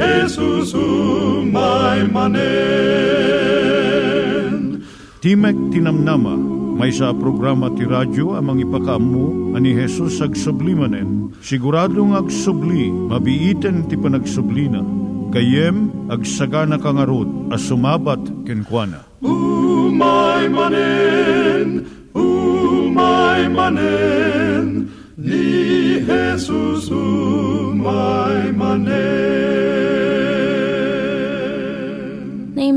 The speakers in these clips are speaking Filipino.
Jesus umay manen Timek Tinamnama, may sa programa ti radyo amang ipakamu ani Hesus ag sublimanen. Siguradong ag subli, mabiiten ti panagsublina. Kayem ag sagana kangarot as sumabat kenkwana. Umay manen, umay manen, ni Jesus umay manen.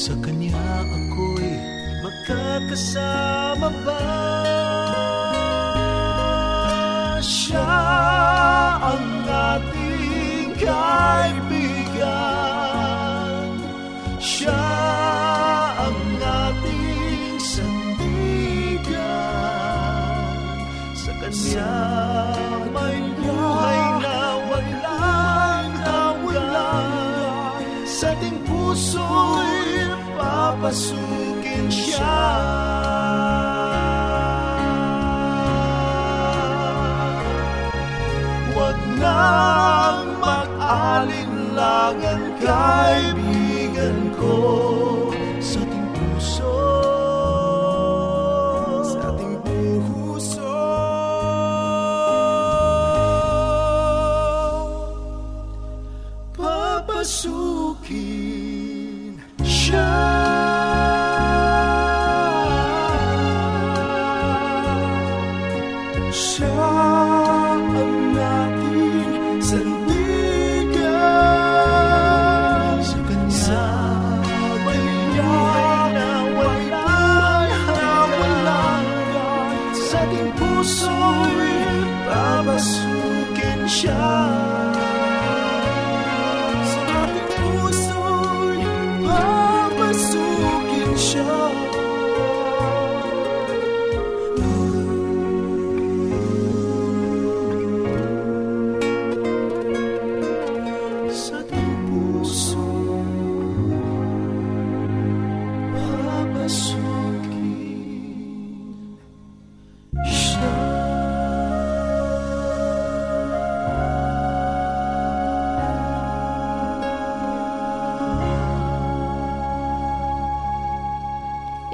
Papasukin playa.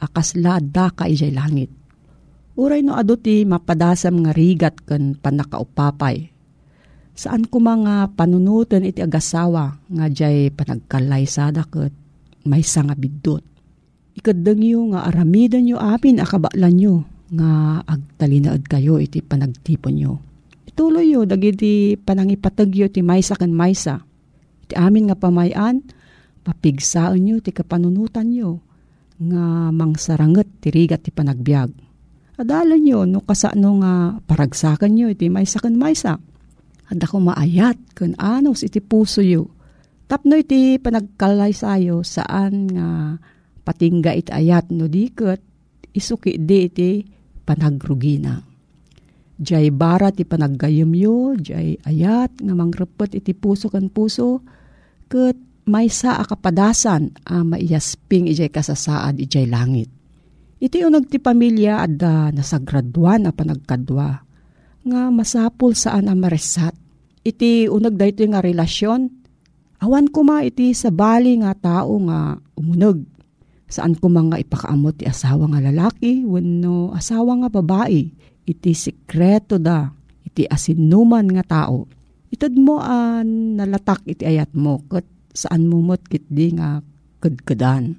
akasla da ka ijay langit. Uray no ado ti mapadasam nga rigat ken panakaupapay. Saan ko mga panunutan iti agasawa nga jay panagkalaysada ket may nga bidot. Ikadang yu nga aramidan yu apin akabaklan yu nga agtalinaad kayo iti panagtipon yu Ituloy yo, dagiti panangipatagyo ti maysa kan maysa. Ti amin nga pamayan, papigsaan yo ti kapanunutan yo, nga mangsaranget ti rigat ti panagbiag. Adalan yo, no kasano nga paragsakan yo iti maysa kan maysa. Ada ko maayat kun anos iti puso yo. Tapno iti panagkalay sayo saan nga patingga iti ayat no diket isuki di iti panagrugina Jay bara ti panaggayam yo, jay ayat nga mangrepet iti puso kan puso, ket maysa a kapadasan a maiyasping ijay kasasaad ijay langit. Iti unag ti pamilya adda nasagraduan a panagkadwa, nga masapul saan a maresat. Iti unag dayto nga relasyon, awan ko ma iti sa bali nga tao nga umunag. Saan ko mga ipakaamot ti asawa nga lalaki, wano asawa nga babae iti sikreto da, iti asinuman nga tao. Itad mo an nalatak iti ayat mo, kat saan mo mo't kit di nga kadkadan.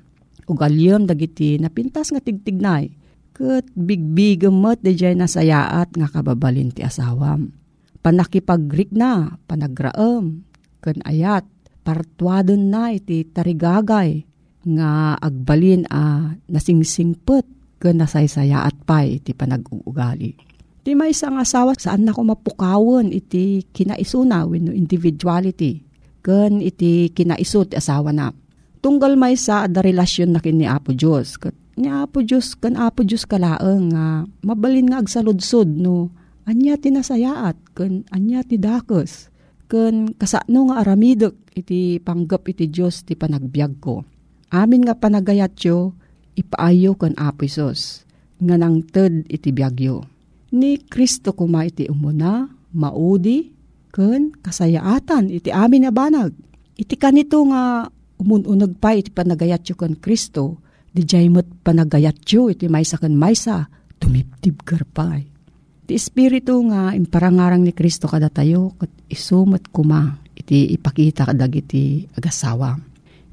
Ugalyam dagiti napintas nga tigtignay, kat bigbigam mo't di jay nasayaat nga kababalin ti asawam. Panakipagrik na, panagraam, kan ayat, partwadon na iti tarigagay, nga agbalin a nasingsingpet ken nasaysaya at pay iti panag-uugali. Ti may isang asawa saan na ko mapukawon iti kinaisuna wenno individuality ken iti kinaiso asawa na. Tunggal may sa da relasyon na kin ni Apo Diyos. Kat ni Apo Diyos kan Apo Diyos kalaeng nga mabalin nga agsaludsod no anya ti nasayaat ken anya ti dakes ken kasano nga aramidek iti panggap iti Diyos ti panagbiag ko. Amin nga panagayat yo, ipaayo kan apisos, nga nang ted iti biyagyo. Ni Kristo kuma iti umuna, maudi, ken kasayaatan iti amin na banag. Iti kanito nga umununag pa iti panagayatyo kan Kristo, di jaymot panagayatyo iti maysa kan maysa, tumiptib karpay. Iti espiritu nga imparangarang ni Kristo kada tayo, kat isumot kuma iti ipakita kadag iti agasawa.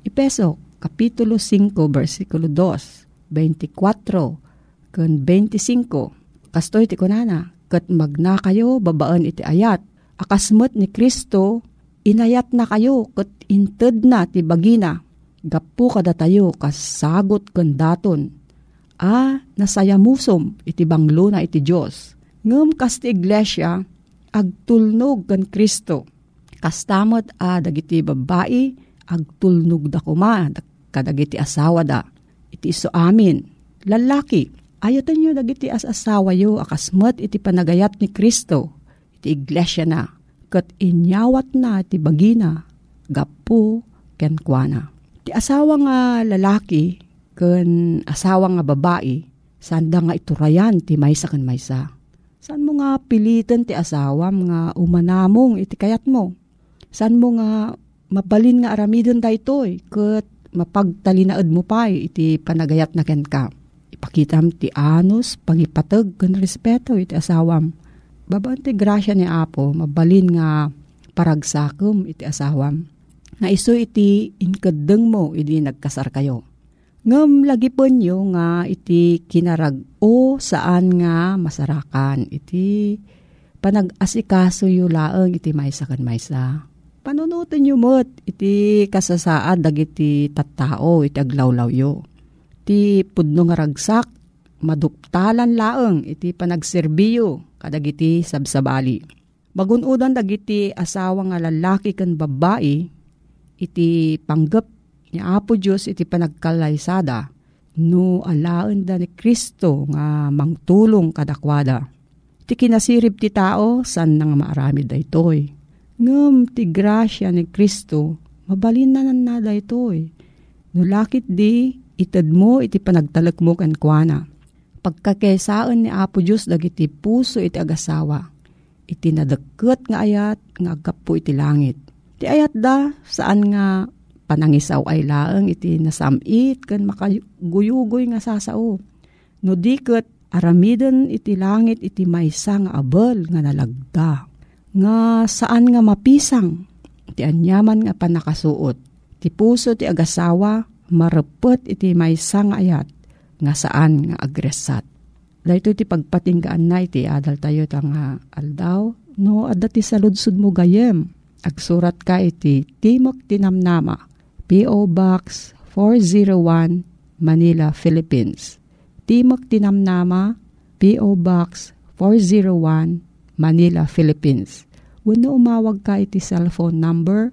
Ipeso, Kapitulo 5, versikulo 2, 24, kan 25. Kastoy ti kunana, kat magna kayo babaan iti ayat. Akasmet ni Kristo, inayat na kayo, kat inted na ti bagina. Gapu kada tayo, kasagot kan daton. A, nasayamusom iti banglo na iti Diyos. Ngam kas ti iglesia, agtulnog kan Kristo. Kastamot a dagiti babae, agtulnog da kuma, kadagiti asawa da. Iti iso amin. Lalaki, ayatan nyo dagiti as asawa yo, akasmat iti panagayat ni Kristo. Iti iglesia na. Kat inyawat na iti bagina, gapu, kenkwana. Ti asawa nga lalaki, ken asawa nga babae, sanda nga iturayan ti maysa kan maysa. San mo nga pilitan ti asawam nga umanamong iti kayat mo? San mo nga mabalin nga aramidon daytoy ket mapagtalinaad mo pa iti panagayat na ken. Ipakitam ti anos, pangipatag kan respeto iti asawam. Babaan ti grasya ni Apo, mabalin nga paragsakom iti asawam. Nga iso iti inkadeng mo iti nagkasar kayo. Ngam lagi po nyo nga iti kinarag o saan nga masarakan iti panag-asikaso yu laeng iti maysa kan maysa panunutin nyo mo't iti kasasaad dagiti tattao iti aglawlaw yo. Ti pudno nga ragsak, maduptalan laeng iti panagserbiyo kadagiti sabsabali. Magunudan dagiti asawa nga lalaki kan babae iti panggap ni Apo Diyos iti panagkalaysada no alaan da ni Kristo nga mangtulong kadakwada. Ti kinasirib ti tao san nang maarami da itoy. Ngam ti grasya ni Kristo mabalin na nan nada itoy. No lakit di itad mo iti panagtalag mo kan kuana. Pagkakesaan ni Apo Diyos dagiti puso iti agasawa. Iti nadagket nga ayat nga agkapo iti langit. Ti ayat da saan nga panangisaw ay laeng iti nasamit kan makaguyugoy nga sasao. No diket aramiden iti langit iti maysa nga abel nga nalagda. Nga saan nga mapisang ti anyaman nga panakasuot. Ti puso ti agasawa marepet iti maysa nga ayat nga saan nga agresat. Dahito ti pagpatinggaan na iti adal tayo nga aldaw. No, adda ti saludsud mo gayem. Agsurat ka iti Timok Tinamnama, P.O. Box 401, Manila, Philippines. Timok Tinamnama, P.O. Box 401, Manila, Philippines. Wano umawag ka iti cellphone number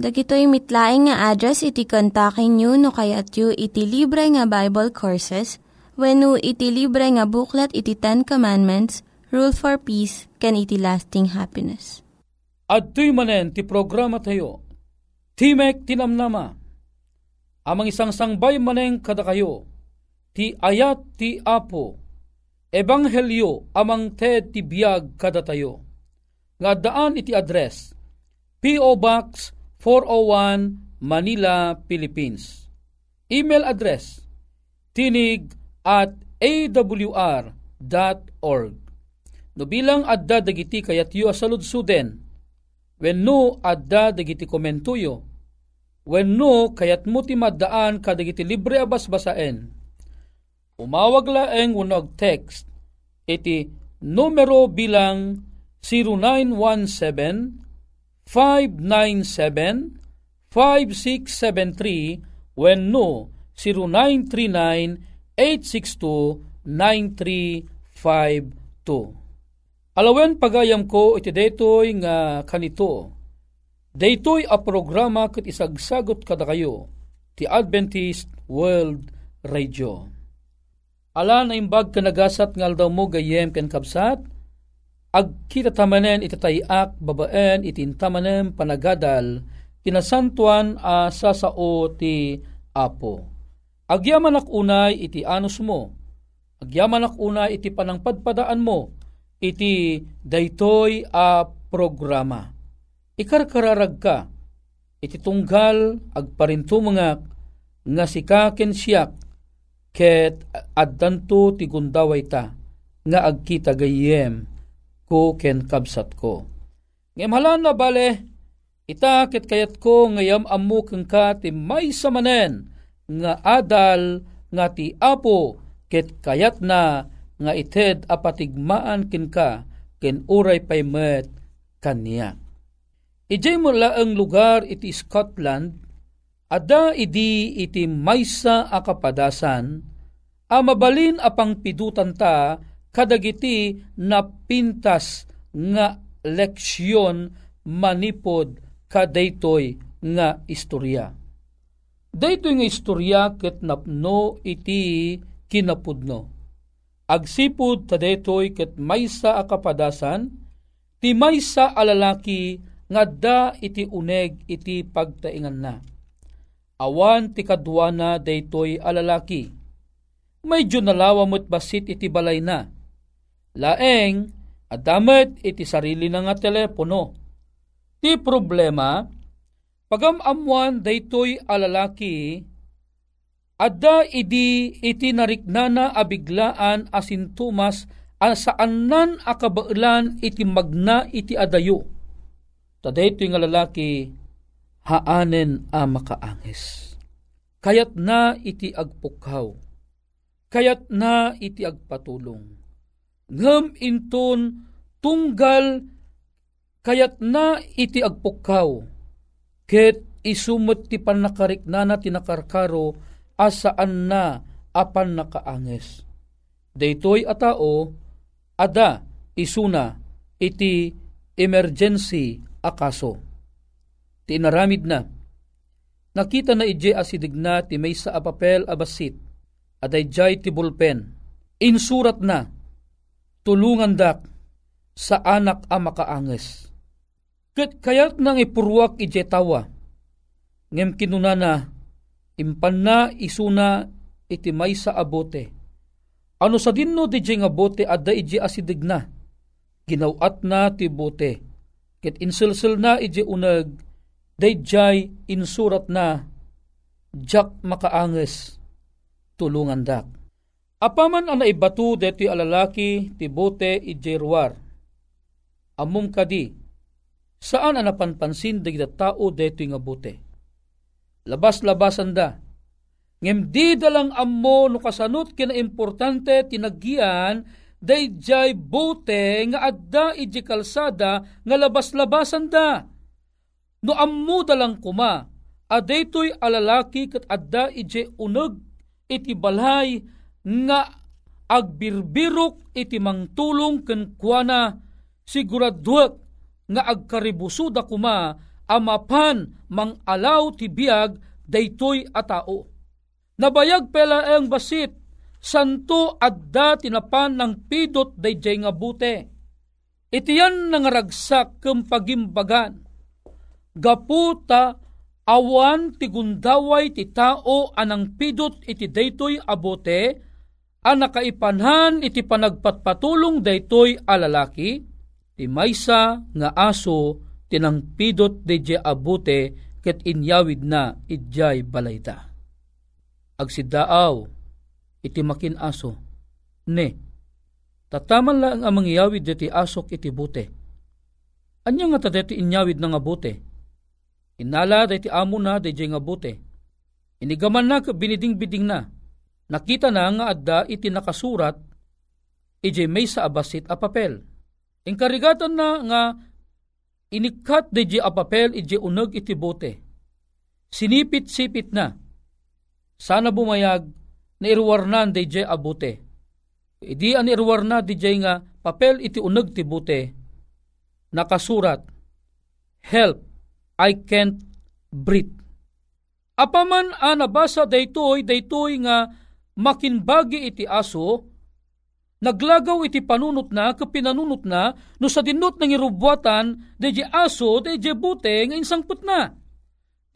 Dagitoy mitlaing nga address iti kontakin nyo no kayat yu iti libre nga Bible Courses when iti libre nga buklat iti Ten Commandments, Rule for Peace, can iti lasting happiness. At tuy manen ti programa tayo, Timek Tinamnama, amang isang sangbay maneng kada kayo, ti ayat ti apo, ebanghelyo amang ted ti biyag kada tayo. Nga daan iti address, P.O. Box 401 Manila, Philippines. Email address, tinig at awr.org. No bilang adda dagiti kayat yu asaludsuden, when no adda dagiti komentuyo, when no kayat mo ti maddaan kadagiti libre abas basaen, umawag laeng unog text, iti numero bilang 0917-597-5673 when no 0939-862-9352. Alawen pagayam ko iti daytoy nga kanito. Daytoy a programa ket isagsagot kada kayo ti Adventist World Radio. Ala na imbag kanagasat ngal daw mo gayem ken kabsat, agkita tamanen itatayak babaen itintamanen panagadal kinasantuan a sasao ti apo. Agyaman ak unay iti anus mo, agyaman ak unay iti panangpadpadaan mo, iti daytoy a programa. Ikarkararag ka, iti tunggal agparintumangak nga sikaken siyak ket addanto ti gundaway ta nga agkita gayem ko ken kabsat ko. Ngem halan na bale, ita ket kayat ko ngayam ammo keng ka ti may samanen nga adal nga ti apo ket kayat na nga ited apatigmaan ken ka ken uray paymet kaniya. Ijay mo laeng lugar iti Scotland, ada idi iti maysa a kapadasan, a mabalin apang pidutan ta kadagiti na pintas nga leksyon manipod kadaytoy nga istorya. Daytoy nga istorya ket napno iti kinapudno. Agsipud tadaytoy ket maysa a kapadasan, ti maysa a lalaki nga da iti uneg iti pagtaingan na. Awan ti kadwana daytoy a lalaki. medyo nalawa mo't basit iti balay na. Laeng, adamet iti sarili na nga telepono. Ti problema, pagamamuan daytoy alalaki, adda idi iti nariknana abiglaan asintumas saan nan akabailan iti magna iti adayo. Tadaytoy nga lalaki, haanen a makaangis. Kayat na iti agpukaw, kayat na iti agpatulong. Ngem inton tunggal kayat na iti agpukaw, ket isumot ti panakarik na na tinakarkaro asaan na apan nakaanges. Daytoy a tao, ada isuna iti emergency akaso. Ti inaramid na, nakita na ije asidig na ti may sa apapel abasit, aday jay ti bulpen, insurat na, tulungan dak sa anak a makaanges. Kat kayat nang ipurwak ije tawa, ngem kinunana, impan na isuna iti may sa abote. Ano sa dinno di nga bote adda ije asidig na, ginawat na ti bote. Ket insilsil na ije unag, dayjay insurat na, jak makaanges, tulungan dak. Apaman ang naibatu deti alalaki ti bote ije ruar. Amum kadi, saan ang napanpansin dagda tao deti nga bote. Labas-labasan da, ngem di dalang ammo no kasanot kina importante tinaggian dayjay bote nga adda iji kalsada nga labas-labasan da. No ammo dalang kuma, adaytoy alalaki kat adda iji uneg iti balay nga agbirbirok iti mangtulong ken kuana siguraduak nga agkaribusuda kuma amapan mang alaw ti biag daytoy a tao. Nabayag pela ang basit santo adda tinapan ng pidot dayjay nga bute. Itiyan nga ragsak kem pagimbagan. Gaputa awan ti gundaway ti tao anang pidot iti daytoy abote a nakaipanhan iti panagpatpatulong daytoy alalaki ti maysa nga aso tinang pidot dayjay abote ket inyawid na idjay balayta. Agsidaaw, iti makin aso. Ne, tataman lang ang mangyawid diti asok iti bute. Anya nga ta diti inyawid na nga bute. Inala diti amo na diti nga bute. Inigaman na biniding-biding na. Nakita na nga adda iti nakasurat iti may sa abasit a papel. Inkarigatan na nga inikat di a papel iti uneg iti bote. Sinipit-sipit na. Sana bumayag na irwarnan di jay abute. Idi an irwarna jay nga papel iti uneg ti bute. Nakasurat, Help, I can't breathe. Apaman a nabasa daytoy daytoy nga makinbagi iti aso, naglagaw iti panunot na, kapinanunot na, no sa dinot ng irubwatan, deje aso, deje bute, nga insangput na.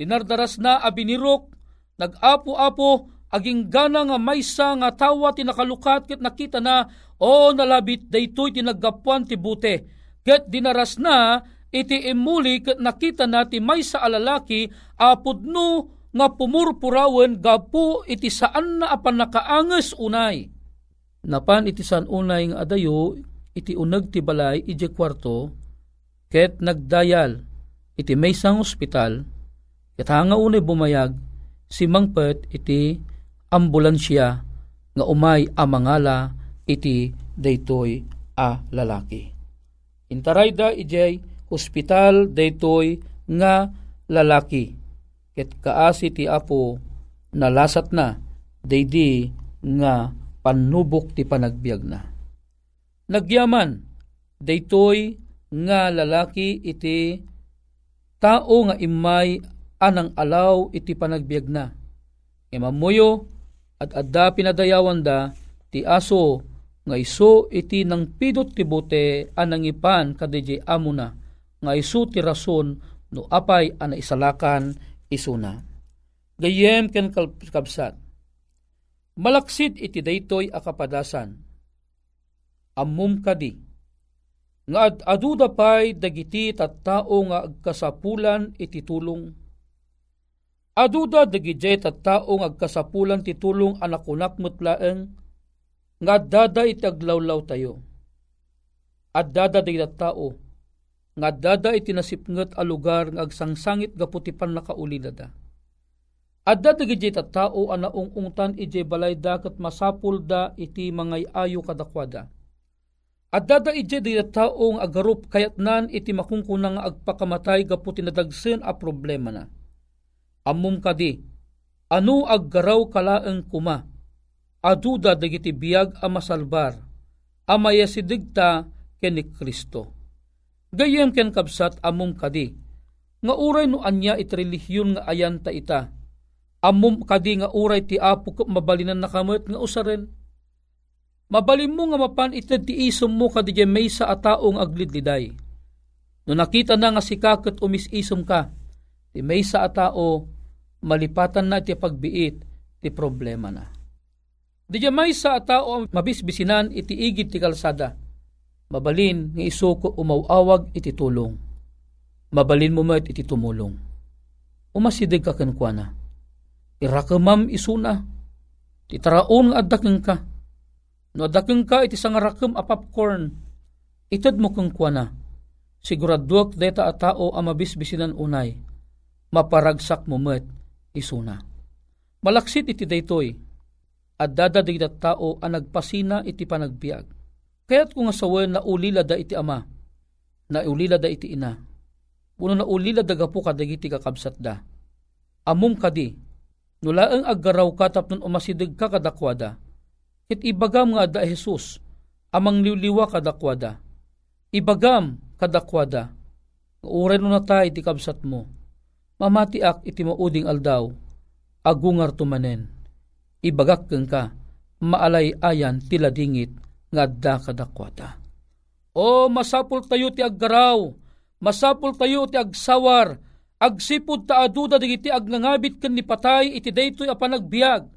Dinardaras na abinirok, nag-apo-apo, aging gana nga maysa nga tawa tinakalukat ket nakita na o nalabit daytoy tinaggapuan ti bute ket dinaras na iti imuli ket nakita na ti maysa alalaki apudno nga pumurpurawen gapu iti saan na apan nakaanges unay napan iti saan unay nga adayo iti uneg ti balay iti kwarto ket nagdayal iti maysang ospital ket hanga unay bumayag si mangpet iti ambulansya nga umay amangala iti daytoy a lalaki. Intarayda ijay hospital daytoy nga lalaki. Ket kaasi ti apo nalasat na daydi nga panubok ti panagbiag na. Nagyaman daytoy nga lalaki iti tao nga imay anang alaw iti panagbiag na. Imamuyo at adda pinadayawan da ti aso nga iso iti nang pidot ti bote anang ipan kadiji amo na nga iso ti rason no apay ana isalakan isuna. Gayem ken kabsat. Malaksid iti daytoy akapadasan. Ammum kadi. Nga ad aduda pay dagiti tattao nga agkasapulan iti tulong. Aduda dagiti tattao nga agkasapulan ti tulong anakunak mutlaeng nga dada iti aglawlaw tayo. At dada dagiti tao nga dada iti nasipnget a lugar nga agsangsangit gaputi pan nakaulila Adda dagiti tao ana ungungtan ije balay da ket masapul da iti mangay ayo kadakwada. Adda da ije di tao nga agarup kayat nan iti makungkunang nga agpakamatay gaputi nadagsen a problema na. Ammum kadi, ano aggaraw kalaeng kuma, aduda dagiti biyag a masalbar, amaya sidigta ken ni Kristo. Gayem ken kabsat amum kadi, nga uray no anya iti relihiyon nga ayan ta ita, Amom kadi nga uray ti apo ko mabalinan na kamot nga usaren. Mabalim mo nga mapan ited ti isom mo kadi may sa ataong aglidliday. No nakita na nga si kakot umis-isom ka, ti may sa atao malipatan na ti pagbiit ti problema na. Di may sa atao mabisbisinan iti igid ti kalsada. Mabalin nga isuko umawawag iti tulong. Mabalin mo met iti tumulong. Umasidig ka kankwana irakamam isuna. Ti taraon nga adakeng ka. No adakeng ka iti sangarakam a popcorn. Itad mo kang kuana. Siguraduak deta a tao a mabisbisinan unay. Maparagsak mo met isuna. Malaksit iti daytoy. At dadadig da tao a nagpasina iti panagbiag. Kaya't kung asawen na ulila da iti ama, na ulila da iti ina, puno na ulila da gapu kadagiti kakabsat da. Amum kadi, Nulaang aggaraw ka tapnon umasidig ka kadakwada. It ibagam nga da Jesus, amang liwliwa kadakwada. Ibagam kadakwada. Uray no natay ti kabsat mo. Mamatiak iti mauding aldaw, agungar tumanen. Ibagak keng ka, maalay ayan tila dingit nga da kadakwada. O masapul tayo ti aggaraw, masapul tayo ti agsawar, agsipud ta aduda dagiti agnangabit ken ni patay iti daytoy a panagbiag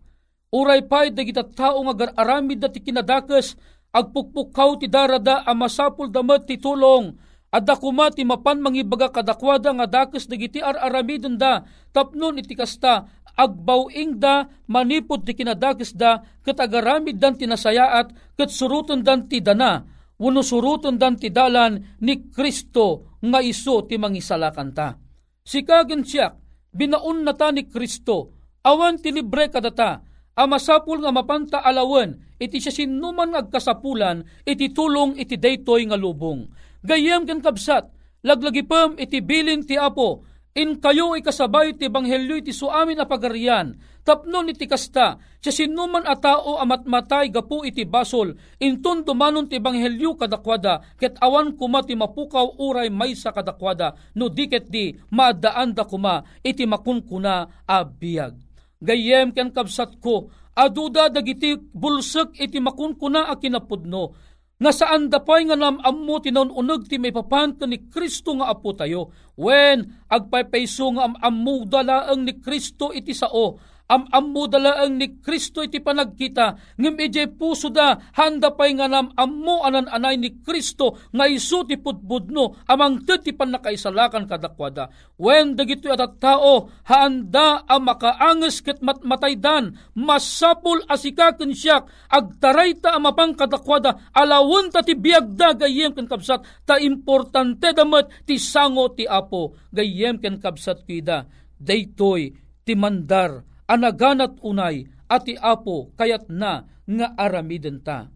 uray pay dagiti tao nga aramid da ti kinadakes agpukpukaw ti darada a masapul damet ti tulong adda kuma ti mapan mangibaga kadakwada nga dakes dagiti ar-aramidon da tapnon iti kasta agbawing da manipod ti kinadakes da ket agaramid dan tinasayaat ket suruton dan ti dana. Wano suruton dan ti dalan ni Kristo nga iso ti mangisalakan ta. Si kagen siya, binaun na ta ni Kristo, awan tilibre kadata, amasapul nga mapanta alawan, iti siya sinuman agkasapulan, iti tulong iti daytoy nga lubong. Gayem ken kabsat, laglagipem iti bilin ti apo, in kayo ikasabay ti banghelyo iti suamin a pagarian, tapnon iti kasta, siya sinuman a tao amat matay gapu iti basol, inton dumanon ti banghelyo kadakwada, ket awan kuma ti mapukaw uray maysa kadakwada, no diket di maadaan da kuma iti makunkuna a biyag. Gayem ken kabsat ko, aduda dagiti bulsek iti makunkuna a kinapudno, nga saan dapay nga nam ammo tinon uneg ti may papanto ni Kristo nga apo tayo. When agpaypayso nga am ammo dalaang ni Kristo iti sao, am ammo dalaang ni Kristo iti panagkita. Ngem ije puso da handa pay nga nam ammo anan anay ni Kristo nga isu ti pudbudno amang ti panakaisalakan kadakwada. When dagito at tao handa ang makaanges ket matmataydan masapul asikaken siyak agtaray ta amapang kadakwada alawon ta ti biagda gayem ken kabsat ta importante damet ti sango ti apo gayem ken kabsat kida. Daytoy ti mandar anaganat unay ati apo kayat na nga aramiden ta.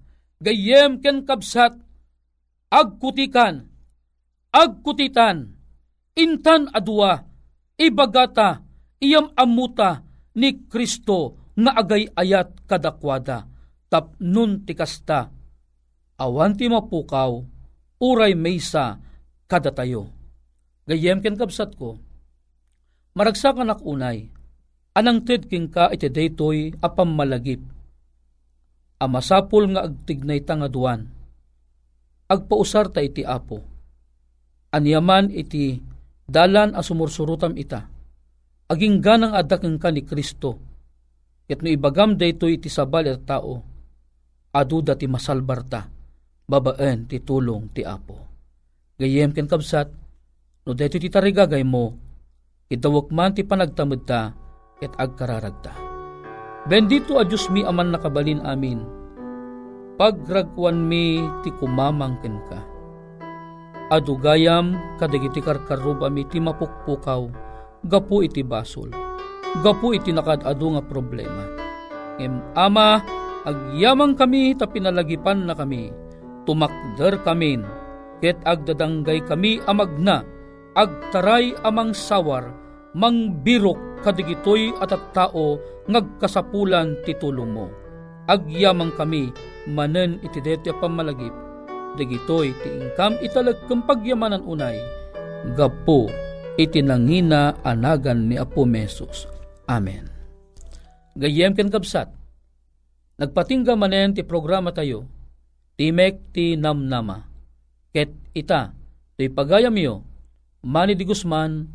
Gayem ken kabsat, agkutikan, agkutitan, intan adua, ibagata, iyam amuta ni Kristo nga agay ayat kadakwada, tapnun tikasta, awan ti mapukaw, uray maysa kadatayo. Gayem ken kabsat ko, maragsakan ak unay, Anang ted king ka iti daytoy apam malagip. Amasapul nga agtignay ta nga duwan. Agpausar ta iti apo. Anyaman iti dalan a sumursurutam ita. Aging ganang adakeng ka ni Kristo. Ket no ibagam daytoy iti sabal at tao, aduda ti masalbarta, babaen ti tulong ti Apo. Gayem ken kabsat, no daytoy ti tarigagay mo, idawak man ti panagtamad ta, ket agkararagta. Bendito a Diyos mi aman nakabalin amin, pagragwan mi ti kumamangken ka. Adugayam kadagiti karkaruba mi ti mapukpukaw, gapu iti basol. Gapu iti nakadado nga problema. Ngem ama, agyamang kami ta pinalagipan na kami, tumakder kamin, ket agdadanggay kami amagna, agtaray amang sawar, mangbirok kadigitoy at at tao ngagkasapulan ti tulong mo. Agyamang kami manen iti deti pamalagip, digitoy ti ingkam italag kang pagyamanan unay, gapo iti nangina anagan ni Apo Mesos. Amen. Gayem ken kabsat, nagpatingga manen ti programa tayo, Timek ti namnama, ket ita, ti pagayam yo, Manny di Guzman,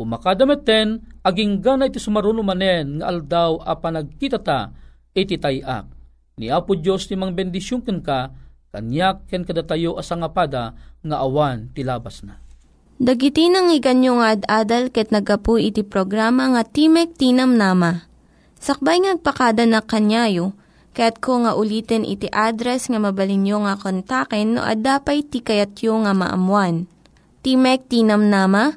pumakadameten, aging ganay ti sumaruno manen nga aldaw a panagkita ta, iti tayak. Ni Apo Diyos ti mang bendisyon ken ka, kanyak ken kadatayo asangapada nga awan ti labas na. Dagiti nang iganyo nga ad-adal ket nagapu iti programa nga Timek Tinam Nama. Sakbay ngagpakada na kanyayo, ket ko nga ulitin iti address nga mabalinyo nga kontaken no ad-dapay tikayatyo nga maamuan. Timek Tinam Nama,